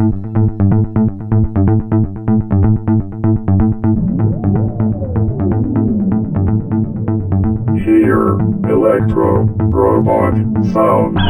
Hear electro robot sound.